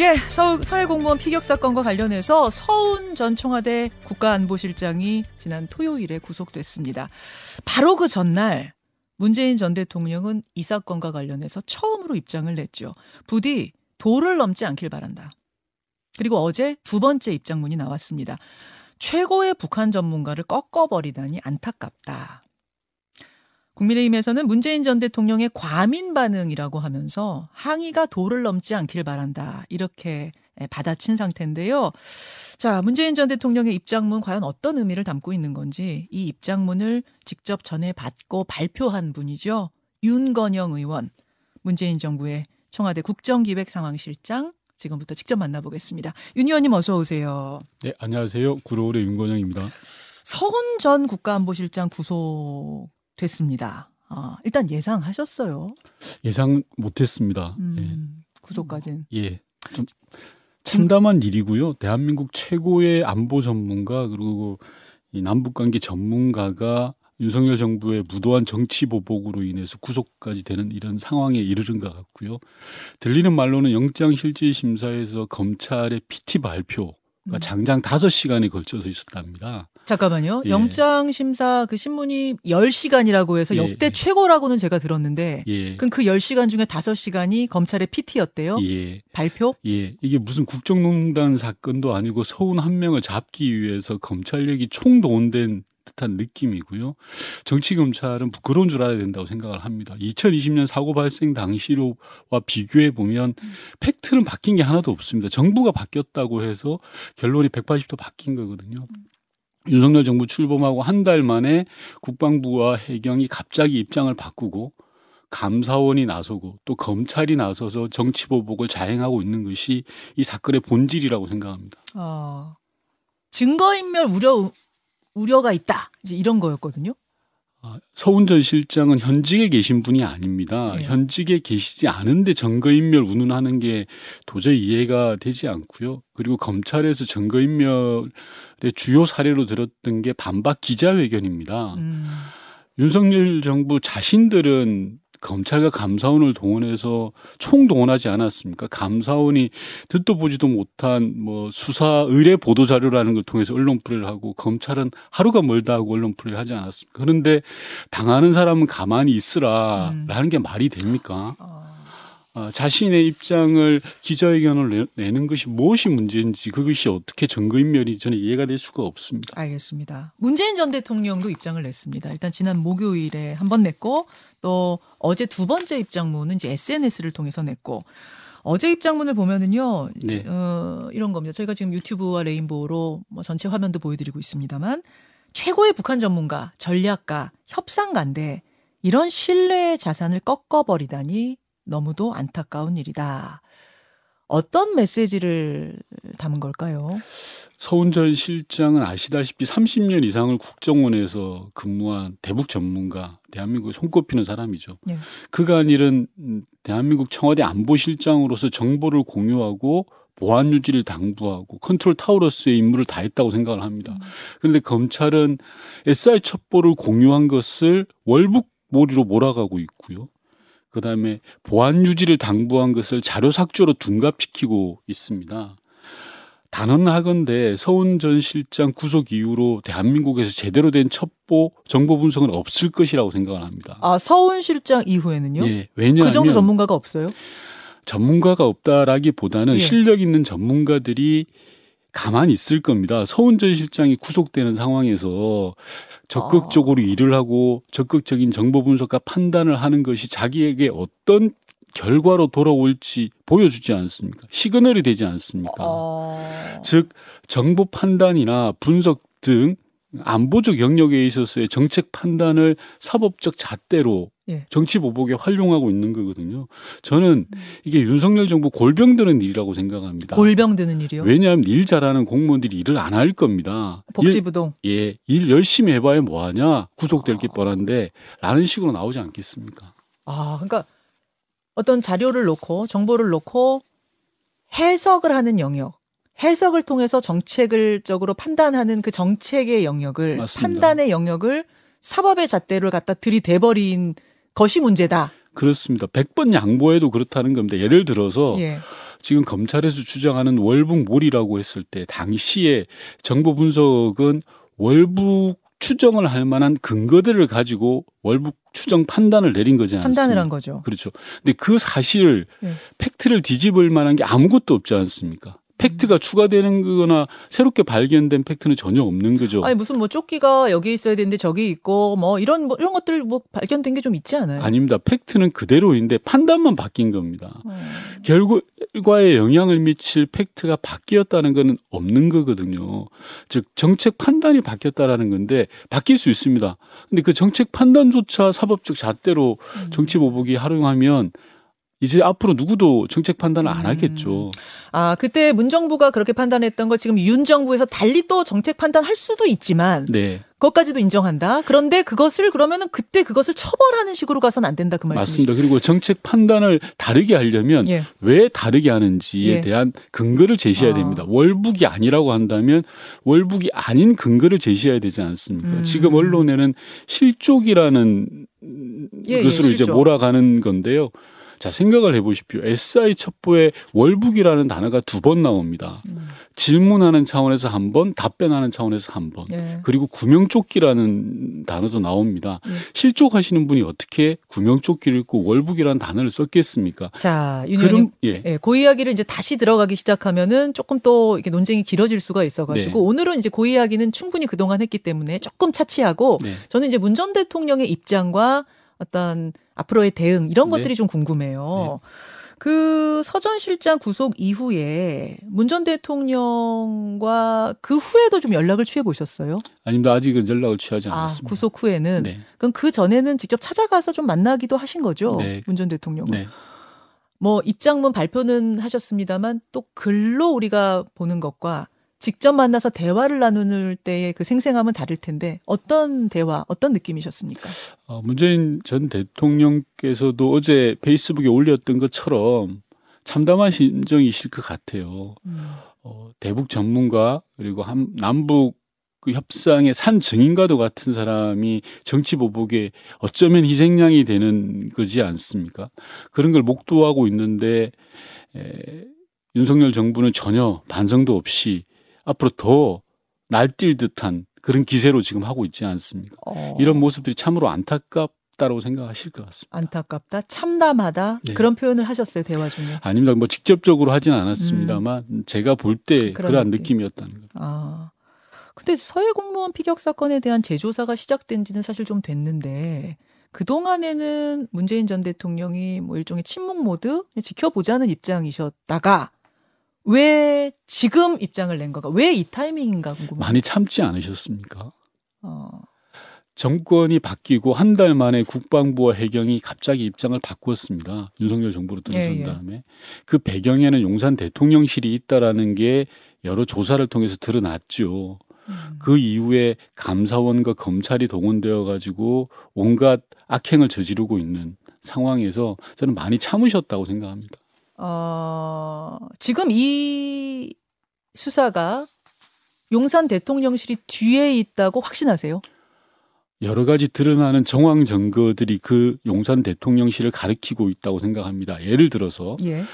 예, 서울 사회공무원 피격 사건과 관련해서 서훈 전 청와대 국가안보실장이 지난 토요일에 구속됐습니다. 바로 그 전날 문재인 전 대통령은 이 사건과 관련해서 처음으로 입장을 냈죠. 부디 도를 넘지 않길 바란다. 그리고 어제 두 번째 입장문이 나왔습니다. 최고의 북한 전문가를 꺾어버리다니 안타깝다. 국민의힘에서는 문재인 전 대통령의 과민 반응이라고 하면서 항의가 도를 넘지 않길 바란다. 이렇게 받아친 상태인데요. 자, 문재인 전 대통령의 입장문 과연 어떤 의미를 담고 있는 건지 이 입장문을 직접 전해 받고 발표한 분이죠. 윤건영 의원. 문재인 정부의 청와대 국정기획상황실장 지금부터 직접 만나보겠습니다. 윤 의원님 어서 오세요. 네, 안녕하세요. 구로울의 윤건영입니다. 서훈 전 국가안보실장 구속 됐습니다. 아, 일단 예상하셨어요? 예상 못했습니다. 음, 예. 구속까지는. 예. 좀 참담한 일이고요. 대한민국 최고의 안보 전문가 그리고 이 남북 관계 전문가가 윤석열 정부의 무도한 정치 보복으로 인해서 구속까지 되는 이런 상황에 이르는 것 같고요. 들리는 말로는 영장 실질 심사에서 검찰의 PT 발표가 음. 장장 5시간에 걸쳐서 있었답니다. 잠깐만요. 예. 영장 심사 그 신문이 10시간이라고 해서 예, 역대 예. 최고라고는 제가 들었는데 예. 그럼 그 10시간 중에 5시간이 검찰의 PT였대요? 예. 발표? 예. 이게 무슨 국정농단 사건도 아니고 서운 한 명을 잡기 위해서 검찰력이 총동원된 듯한 느낌이고요. 정치 검찰은 부끄러운 줄 알아야 된다고 생각을 합니다. 2020년 사고 발생 당시로와 비교해 보면 팩트는 바뀐 게 하나도 없습니다. 정부가 바뀌었다고 해서 결론이 180도 바뀐 거거든요. 윤석열 정부 출범하고 한 달 만에 국방부와 해경이 갑자기 입장을 바꾸고 감사원이 나서고 또 검찰이 나서서 정치 보복을 자행하고 있는 것이 이 사건의 본질이라고 생각합니다. 아, 증거인멸 우려 우려가 있다. 이제 이런 거였거든요. 아, 서훈 전 실장은 현직에 계신 분이 아닙니다. 네. 현직에 계시지 않은데 증거인멸 운운하는 게 도저히 이해가 되지 않고요. 그리고 검찰에서 증거인멸의 주요 사례로 들었던 게 반박 기자회견입니다. 음. 윤석열 정부 자신들은 검찰과 감사원을 동원해서 총동원하지 않았습니까? 감사원이 듣도 보지도 못한 뭐 수사 의뢰 보도 자료라는 걸 통해서 언론 풀이를 하고 검찰은 하루가 멀다 하고 언론 풀이를 하지 않았습니까? 그런데 당하는 사람은 가만히 있으라라는 음. 게 말이 됩니까? 어. 어, 자신의 입장을 기자회견을 내, 는 것이 무엇이 문제인지 그것이 어떻게 증거인멸이 저는 이해가 될 수가 없습니다. 알겠습니다. 문재인 전 대통령도 입장을 냈습니다. 일단 지난 목요일에 한 번 냈고 또 어제 두 번째 입장문은 이제 SNS를 통해서 냈고 어제 입장문을 보면은요, 네. 어, 이런 겁니다. 저희가 지금 유튜브와 레인보우로 뭐 전체 화면도 보여드리고 있습니다만 최고의 북한 전문가, 전략가, 협상가인데 이런 신뢰의 자산을 꺾어버리다니 너무도 안타까운 일이다. 어떤 메시지를 담은 걸까요? 서훈 전 실장은 아시다시피 30년 이상을 국정원에서 근무한 대북 전문가, 대한민국에 손꼽히는 사람이죠. 네. 그간 일은 대한민국 청와대 안보실장으로서 정보를 공유하고 보안 유지를 당부하고 컨트롤 타워로서의 임무를 다했다고 생각을 합니다. 음. 그런데 검찰은 SI 첩보를 공유한 것을 월북 몰이로 몰아가고 있고요. 그다음에 보안 유지를 당부한 것을 자료 삭제로 둔갑시키고 있습니다. 단언하건대 서훈 전 실장 구속 이후로 대한민국에서 제대로 된 첩보 정보 분석은 없을 것이라고 생각을 합니다. 아 서훈 실장 이후에는요? 예, 왜냐하면 그 정도 전문가가 없어요? 전문가가 없다라기보다는 예. 실력 있는 전문가들이 가만히 있을 겁니다. 서훈 전 실장이 구속되는 상황에서 적극적으로 아. 일을 하고 적극적인 정보 분석과 판단을 하는 것이 자기에게 어떤 결과로 돌아올지 보여주지 않습니까? 시그널이 되지 않습니까? 아. 즉 정보 판단이나 분석 등 안보적 영역에 있어서의 정책 판단을 사법적 잣대로 예. 정치 보복에 활용하고 있는 거거든요. 저는 음. 이게 윤석열 정부 골병 드는 일이라고 생각합니다. 골병 드는 일이요? 왜냐하면 일 잘하는 공무원들이 일을 안 할 겁니다. 복지부동. 일, 예, 일 열심히 해봐야 뭐하냐 구속될 게 아. 뻔한데 라는 식으로 나오지 않겠습니까? 아, 그러니까 어떤 자료를 놓고 정보를 놓고 해석을 하는 영역. 해석을 통해서 정책을 적으로 판단하는 그 정책의 영역을 맞습니다. 판단의 영역을 사법의 잣대를 갖다 들이대버린 것이 문제다. 그렇습니다. 100번 양보해도 그렇다는 겁니다. 예를 들어서 예. 지금 검찰에서 주장하는 월북몰이라고 했을 때 당시에 정보 분석은 월북 추정을 할 만한 근거들을 가지고 월북 추정 판단을 내린 거지 않습니까? 판단을 한 거죠. 그렇죠. 근데 그 사실을 네. fact를 뒤집을 만한 게 아무것도 없지 않습니까? fact가 추가되는 거나 새롭게 발견된 fact는 전혀 없는 거죠. 아니 무슨 뭐 조끼가 여기 있어야 되는데 저기 있고 뭐 이런 뭐 이런 것들 뭐 발견된 게 좀 있지 않아요? 아닙니다. fact는 그대로인데 판단만 바뀐 겁니다. 음. 결과에 영향을 미칠 fact가 바뀌었다는 것은 없는 거거든요. 즉 정책 판단이 바뀌었다라는 건데 바뀔 수 있습니다. 근데 그 정책 판단조차 사법적 잣대로 음. 정치 보복이 활용하면 이제 앞으로 누구도 정책 판단을 안 음. 하겠죠. 아 그때 문정부가 그렇게 판단했던 걸 지금 윤 정부에서 달리 또 정책 판단할 수도 있지만 네. 그것까지도 인정한다. 그런데 그것을 그러면은 그때 그것을 처벌하는 식으로 가서는 안 된다 그 말씀이시죠? 맞습니다. 그리고 정책 판단을 다르게 하려면 예. 왜 다르게 하는지에 예. 대한 근거를 제시해야 아. 됩니다. 월북이 아니라고 한다면 월북이 아닌 근거를 제시해야 되지 않습니까? 음. 지금 언론에는 실족이라는 예, 예, 것으로 이제. 몰아가는 건데요. 자, 생각을 해 보십시오. SI 첩보에 월북이라는 단어가 두 번 나옵니다. 음. 질문하는 차원에서 한 번, 답변하는 차원에서 한 번. 예. 그리고 구명조끼라는 단어도 나옵니다. 예. 실족하시는 분이 어떻게 구명조끼를 입고 월북이라는 단어를 썼겠습니까? 자, 윤 예. 예, 그 이야기를 이제 다시 들어가기 시작하면은 조금 또 이렇게 논쟁이 길어질 수가 있어가지고 네. 오늘은 이제 그 이야기는 충분히 그동안 했기 때문에 조금 차치하고 네. 저는 이제 문 전 대통령의 입장과 어떤 앞으로의 대응 이런 네. 것들이 좀 궁금해요. 그 서전 실장 구속 이후에 문 전 대통령과 그 후에도 좀 연락을 취해 보셨어요? 아닙니다. 아직은 연락을 취하지 아, 않았습니다. 구속 후에는 네. 그럼 그 전에는 직접 찾아가서 좀 만나기도 하신 거죠? 네. 문전 대통령. 네. 뭐 입장문 발표는 하셨습니다만 또 글로 우리가 보는 것과 직접 만나서 대화를 나눌 때의 그 생생함은 다를 텐데 어떤 대화, 어떤 느낌이셨습니까? 어, 문재인 전 대통령께서도 어제 페이스북에 올렸던 것처럼 참담한 심정이실 것 같아요. 어, 대북 전문가 그리고 한, 남북 그 협상의 산 증인과도 같은 사람이 정치 보복에 어쩌면 희생양이 되는 거지 않습니까? 그런 걸 목도하고 있는데 에, 윤석열 정부는 전혀 반성도 없이 앞으로 더 날뛸 듯한 그런 기세로 지금 하고 있지 않습니까? 어, 이런 모습들이 참으로 안타깝다고 생각하실 것 같습니다. 안타깝다, 참담하다 네. 그런 표현을 하셨어요 대화 중에. 아닙니다. 뭐 직접적으로 하진 않았습니다만 제가 볼때 음. 그런 그러한 느낌. 느낌 이었다는 거예요. 아, 근데 서해 공무원 피격 사건에 대한 재조사가 시작된 지는 사실 좀 됐는데 그 동안에는 문재인 전 대통령이 뭐 일종의 침묵 모드 지켜보자는 입장이셨다가 왜 지금 입장을 낸 건가? 왜 이 타이밍인가 궁금해요. 많이 참지 않으셨습니까? 어, 정권이 바뀌고 한 달 만에 국방부와 해경이 갑자기 입장을 바꾸었습니다. 윤석열 정부로 들어선 예, 예. 다음에 그 배경에는 용산 대통령실이 있다라는 게 여러 조사를 통해서 드러났죠. 음. 그 이후에 감사원과 검찰이 동원되어 가지고 온갖 악행을 저지르고 있는 상황에서 저는 많이 참으셨다고 생각합니다. 어, 지금 이 수사가 용산 대통령실이 뒤에 있다고 확신하세요? 여러 가지 드러나는 정황 증거들이 그 용산 대통령실을 가리키고 있다고 생각합니다. 예를 들어서 예.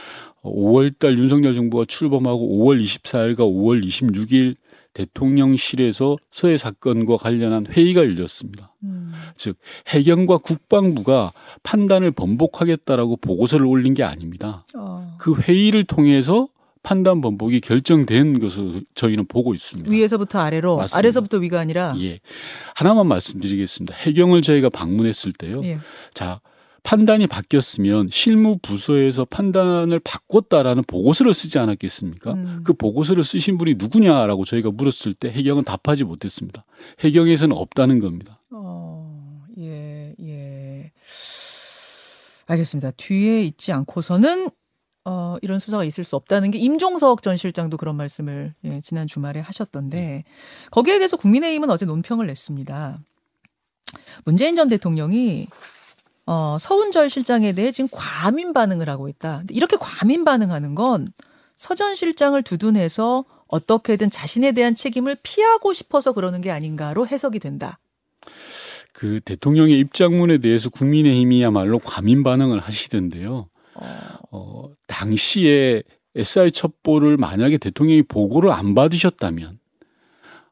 5월 달 윤석열 정부가 출범하고 5월 24일과 5월 26일 대통령실에서 서해 사건과 관련한 회의가 열렸습니다. 음. 즉 해경과 국방부가 판단을 번복하겠다라고 보고서를 올린 게 아닙니다. 어. 그 회의를 통해서 판단 번복이 결정된 것으로 저희는 보고 있습니다. 위에서부터 아래로, 맞습니다. 아래서부터 위가 아니라. 예. 하나만 말씀드리겠습니다. 해경을 저희가 방문했을 때요. 예. 자, 판단이 바뀌었으면 실무 부서에서 판단을 바꿨다라는 보고서를 쓰지 않았겠습니까? 음. 그 보고서를 쓰신 분이 누구냐라고 저희가 물었을 때 해경은 답하지 못했습니다. 해경에서는 없다는 겁니다. 어, 예, 예. 알겠습니다. 뒤에 있지 않고서는 어, 이런 수사가 있을 수 없다는 게 임종석 전 실장도 그런 말씀을 예, 지난 주말에 하셨던데 거기에 대해서 국민의힘은 어제 논평을 냈습니다. 문재인 전 대통령이 어, 서운절 실장에 대해 지금 과민 반응을 하고 있다. 이렇게 과민 반응하는 건 서전 실장을 두둔해서 어떻게든 자신에 대한 책임을 피하고 싶어서 그러는 게 아닌가로 해석이 된다. 그 대통령의 입장문에 대해서 국민의힘이야말로 과민 반응을 하시던데요. 어, 어, 당시에 SI 첩보를 만약에 대통령이 보고를 안 받으셨다면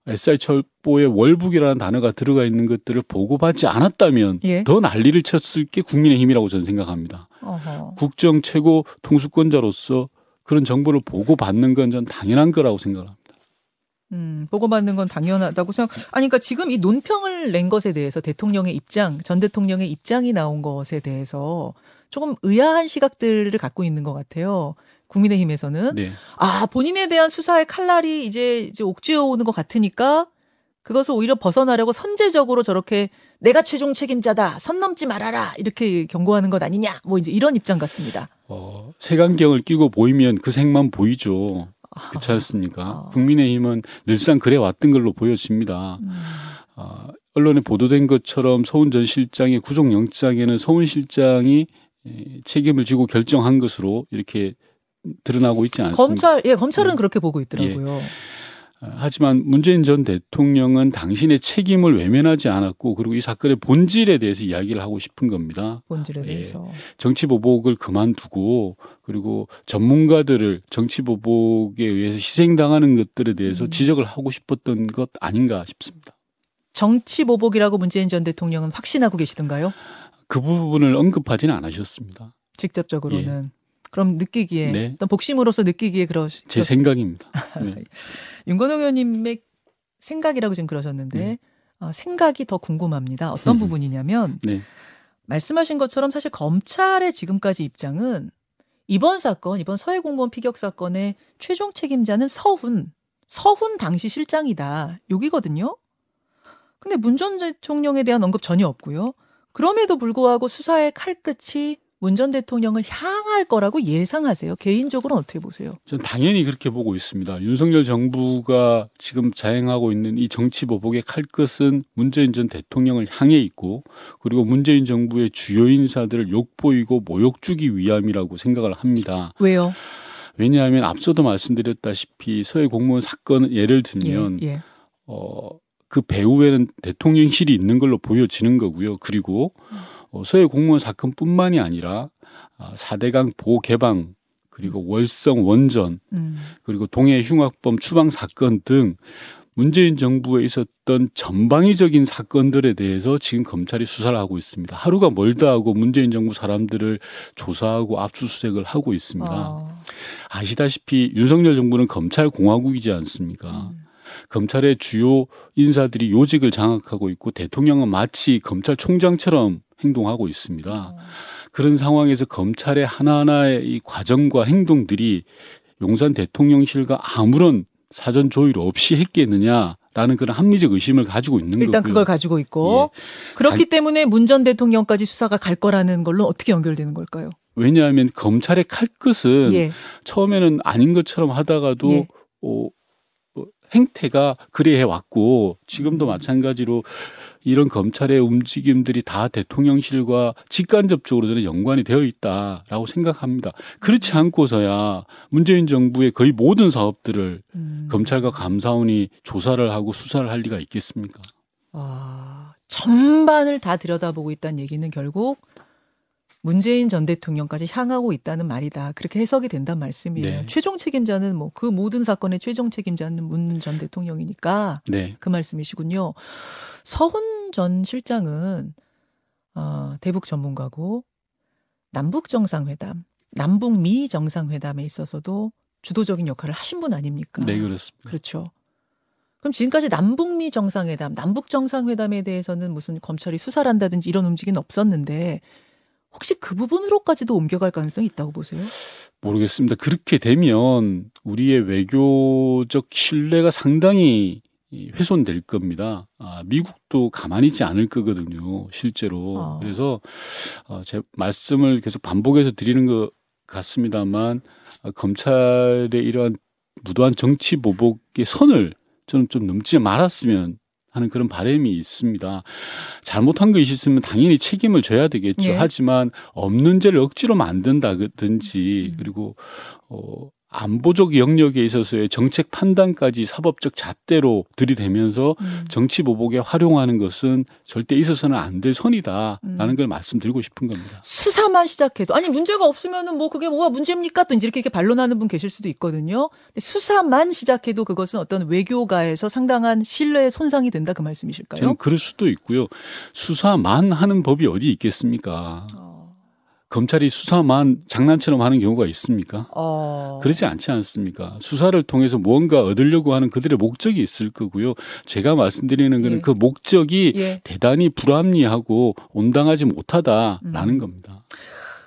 SI 첩보에 월북이라는 단어가 들어가 있는 것들을 보고받지 않았다면 예. 더 난리를 쳤을 게 국민의힘이라고 저는 생각합니다. 어허. 국정 최고 통수권자로서 그런 정보를 보고받는 건 전 당연한 거라고 생각합니다. 음, 보고받는 건 당연하다고 생각. 아니, 그러니까 지금 이 논평을 낸 것에 대해서 대통령의 입장, 전 대통령의 입장이 나온 것에 대해서 조금 의아한 시각들을 갖고 있는 것 같아요. 국민의힘에서는 네. 아 본인에 대한 수사의 칼날이 이제 이제 옥죄어 오는 것 같으니까 그것을 오히려 벗어나려고 선제적으로 저렇게 내가 최종 책임자다 선 넘지 말아라 이렇게 경고하는 것 아니냐 뭐 이제 이런 입장 같습니다. 어, 색안경을 끼고 보이면 그 색만 보이죠. 그렇지 않습니까? 아. 국민의힘은 늘상 그래 왔던 걸로 보여집니다. 음. 아, 언론에 보도된 것처럼 서훈 전 실장의 구속영장에는 서훈 실장이 에, 책임을 지고 결정한 것으로 이렇게 드러나고 있지 않습니다. 검찰 예 검찰은 네. 그렇게 보고 있더라고요. 아, 하지만 문재인 전 대통령은 당신의 책임을 외면하지 않았고 그리고 이 사건의 본질에 대해서 이야기를 하고 싶은 겁니다. 본질에 예. 대해서 정치 보복을 그만두고 그리고 전문가들을 정치 보복에 의해서 희생당하는 것들에 대해서 음. 지적을 하고 싶었던 것 아닌가 싶습니다. 정치 보복이라고 문재인 전 대통령은 확신하고 계시던가요? 그 부분을 언급하지는 않으셨습니다. 직접적으로는 그럼 느끼기에 네. 어떤 복심으로서 느끼기에 그러 제 생각입니다. 네. 윤건호 의원님의 생각이라고 지금 그러셨는데 네. 어, 생각이 더 궁금합니다. 어떤 부분이냐면 네. 말씀하신 것처럼 사실 검찰의 지금까지 입장은 이번 사건, 이번 서해 공무원 피격 사건의 최종 책임자는 서훈, 서훈 당시 실장이다. 여기거든요. 근데 문 전 대통령에 대한 언급 전혀 없고요. 그럼에도 불구하고 수사의 칼끝이 문 전 대통령을 향할 거라고 예상하세요. 개인적으로는 어떻게 보세요? 저는 당연히 그렇게 보고 있습니다. 윤석열 정부가 지금 자행하고 있는 이 정치 보복의 칼끝은 문재인 전 대통령을 향해 있고 그리고 문재인 정부의 주요 인사들을 욕보이고 모욕 주기 위함이라고 생각을 합니다. 왜요? 왜냐하면 앞서도 말씀드렸다시피 서해 공무원 사건 예를 들면 예, 예. 어, 그 배후에는 대통령실이 있는 걸로 보여지는 거고요. 그리고 어, 서해 공무원 사건뿐만이 아니라 아, 4대강 보호 개방 그리고 월성 원전 음. 그리고 동해 흉악범 추방 사건 등 문재인 정부에 있었던 전방위적인 사건들에 대해서 지금 검찰이 수사를 하고 있습니다. 하루가 멀다 하고 문재인 정부 사람들을 조사하고 압수수색을 하고 있습니다. 아, 아시다시피 윤석열 정부는 검찰 공화국이지 않습니까? 음. 검찰의 주요 인사들이 요직을 장악하고 있고 대통령은 마치 검찰총장처럼 행동하고 있습니다. 어. 그런 상황에서 검찰의 하나하나의 이 과정과 행동들이 용산 대통령실과 아무런 사전 조율 없이 했겠느냐 라는 그런 합리적 의심을 가지고 있는 일단 거고요. 그걸 가지고 있고 그렇기 때문에 문 전 대통령까지 수사가 갈 거라는 걸로 어떻게 연결되는 걸까요? 왜냐하면 검찰의 칼끝은 예. 처음에는 아닌 것처럼 하다가도 예. 어, 어, 행태가 그래 해 왔고 지금도 음. 마찬가지로 이런 검찰의 움직임들이 다 대통령실과 직간접적으로 저는 연관이 되어 있다라고 생각합니다. 그렇지 않고서야 문재인 정부의 거의 모든 사업들을 음. 검찰과 감사원이 조사를 하고 수사를 할 리가 있겠습니까? 아, 전반을 다 들여다보고 있다는 얘기는 결국 문재인 전 대통령까지 향하고 있다는 말이다. 그렇게 해석이 된단 말씀이에요. 네. 최종 책임자는 뭐 그 모든 사건의 최종 책임자는 문 전 대통령이니까 네. 그 말씀이시군요. 서훈 전 실장은 어, 대북 전문가고 남북 정상회담, 남북 미 정상회담에 있어서도 주도적인 역할을 하신 분 아닙니까? 네, 그렇습니다. 그렇죠. 그럼 지금까지 남북미 정상회담, 남북 정상회담에 대해서는 무슨 검찰이 수사를 한다든지 이런 움직임은 없었는데 혹시 그 부분으로까지도 옮겨갈 가능성이 있다고 보세요? 모르겠습니다. 그렇게 되면 우리의 외교적 신뢰가 상당히 이 훼손될 겁니다. 아, 미국도 가만히 있지 않을 거거든요, 실제로. 어. 그래서 어, 제 말씀을 계속 반복해서 드리는 것 같습니다만 아, 검찰의 이러한 무도한 정치 보복의 선을 저는 좀 넘지 말았으면 하는 그런 바람이 있습니다. 잘못한 것이 있으면 당연히 책임을 져야 되겠죠. 예. 하지만 없는 죄를 억지로 만든다든지 음. 그리고 어 안보적 영역에 있어서의 정책 판단까지 사법적 잣대로 들이대면서 음. 정치 보복에 활용하는 것은 절대 있어서는 안 될 선이다라는 음. 걸 말씀드리고 싶은 겁니다. 수사만 시작해도 아니 문제가 없으면은 뭐 그게 뭐가 문제입니까? 또 이제 이렇게, 이렇게 반론하는 분 계실 수도 있거든요. 수사만 시작해도 그것은 어떤 외교가에서 상당한 신뢰 손상이 된다 그 말씀이실까요? 저는 그럴 수도 있고요. 수사만 하는 법이 어디 있겠습니까? 어. 검찰이 수사만 장난처럼 하는 경우가 있습니까? 어... 그렇지 않지 않습니까? 수사를 통해서 무언가 얻으려고 하는 그들의 목적이 있을 거고요. 제가 말씀드리는 것은 예. 그 목적이 예. 대단히 불합리하고 온당하지 못하다라는 음. 겁니다.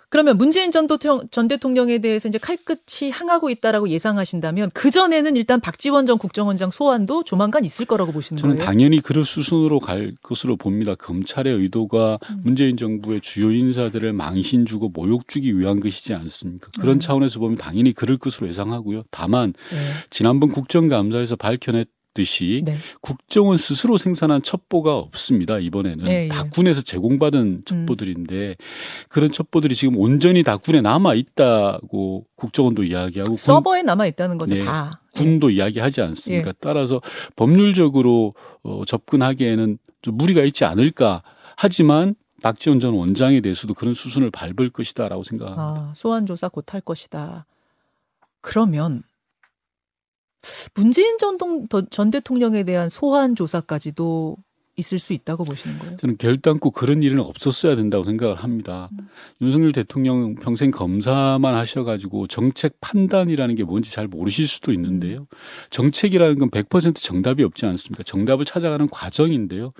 그러면 문재인 전, 도통, 전 대통령에 대해서 이제 칼끝이 향하고 있다라고 예상하신다면 그 전에는 일단 박지원 전 국정원장 소환도 조만간 있을 거라고 보시는 저는 거예요? 저는 당연히 그럴 수순으로 갈 것으로 봅니다. 검찰의 의도가 음. 문재인 정부의 주요 인사들을 망신 주고 모욕 주기 위한 것이지 않습니까? 그런 음. 차원에서 보면 당연히 그럴 것으로 예상하고요. 다만 네. 지난번 국정감사에서 밝혀냈 듯이 네. 국정원 스스로 생산한 첩보가 없습니다. 이번에는 네, 다 예. 군에서 제공받은 음. 첩보들인데 음. 그런 첩보들이 지금 온전히 다 군에 남아 있다고 국정원도 이야기하고 서버에 남아 있다는 거죠. 네, 다 군도 예. 이야기하지 않습니까? 예. 따라서 법률적으로 어, 접근하기에는 좀 무리가 있지 않을까. 하지만 박지원 전 원장에 대해서도 그런 수순을 밟을 것이다라고 생각합니다. 아, 소환 조사 곧 할 것이다. 그러면 문재인 전, 전 대통령에 대한 소환 조사까지도 있을 수 있다고 보시는 거예요? 저는 결단코 그런 일은 없었어야 된다고 생각을 합니다. 음. 윤석열 대통령 평생 검사만 하셔가지고 정책 판단이라는 게 뭔지 잘 모르실 수도 있는데요. 음. 정책이라는 건 100% 정답이 없지 않습니까? 정답을 찾아가는 과정인데요.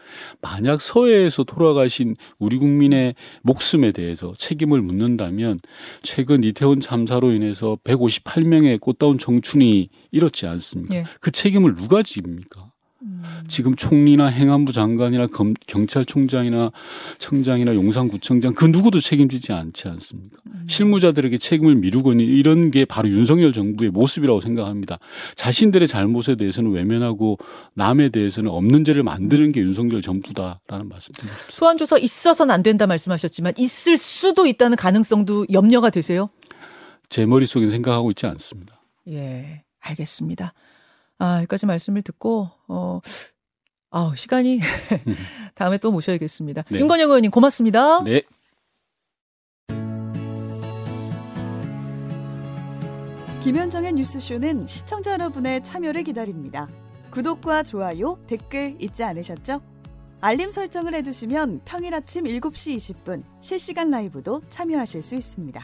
만약 서해에서 돌아가신 우리 국민의 목숨에 대해서 책임을 묻는다면 최근 이태원 참사로 인해서 158명의 꽃다운 청춘이 잃었지 않습니까? 예. 그 책임을 누가 집니까? 음. 지금 총리나 행안부 장관이나 검, 경찰총장이나 청장이나 용산구청장 그 누구도 책임지지 않지 않습니까? 음. 실무자들에게 책임을 미루고 있는 이런 게 바로 윤석열 정부의 모습이라고 생각합니다. 자신들의 잘못에 대해서는 외면하고 남에 대해서는 없는 죄를 만드는 게 윤석열 정부다라는 말씀드립니다. 소환조사 있어서는 안 된다 말씀하셨지만 있을 수도 있다는 가능성도 염려가 되세요? 제 머릿속엔 생각하고 있지 않습니다. 예, 알겠습니다. 아, 여기까지 말씀을 듣고, 어, 아 시간이 다음에 또 모셔야겠습니다. 네. 윤건영 의원님 고맙습니다. 네. 김현정의 뉴스쇼는 시청자 여러분의 참여를 기다립니다. 구독과 좋아요, 댓글 잊지 않으셨죠? 알림 설정을 해두시면 평일 아침 7시 20분 실시간 라이브도 참여하실 수 있습니다.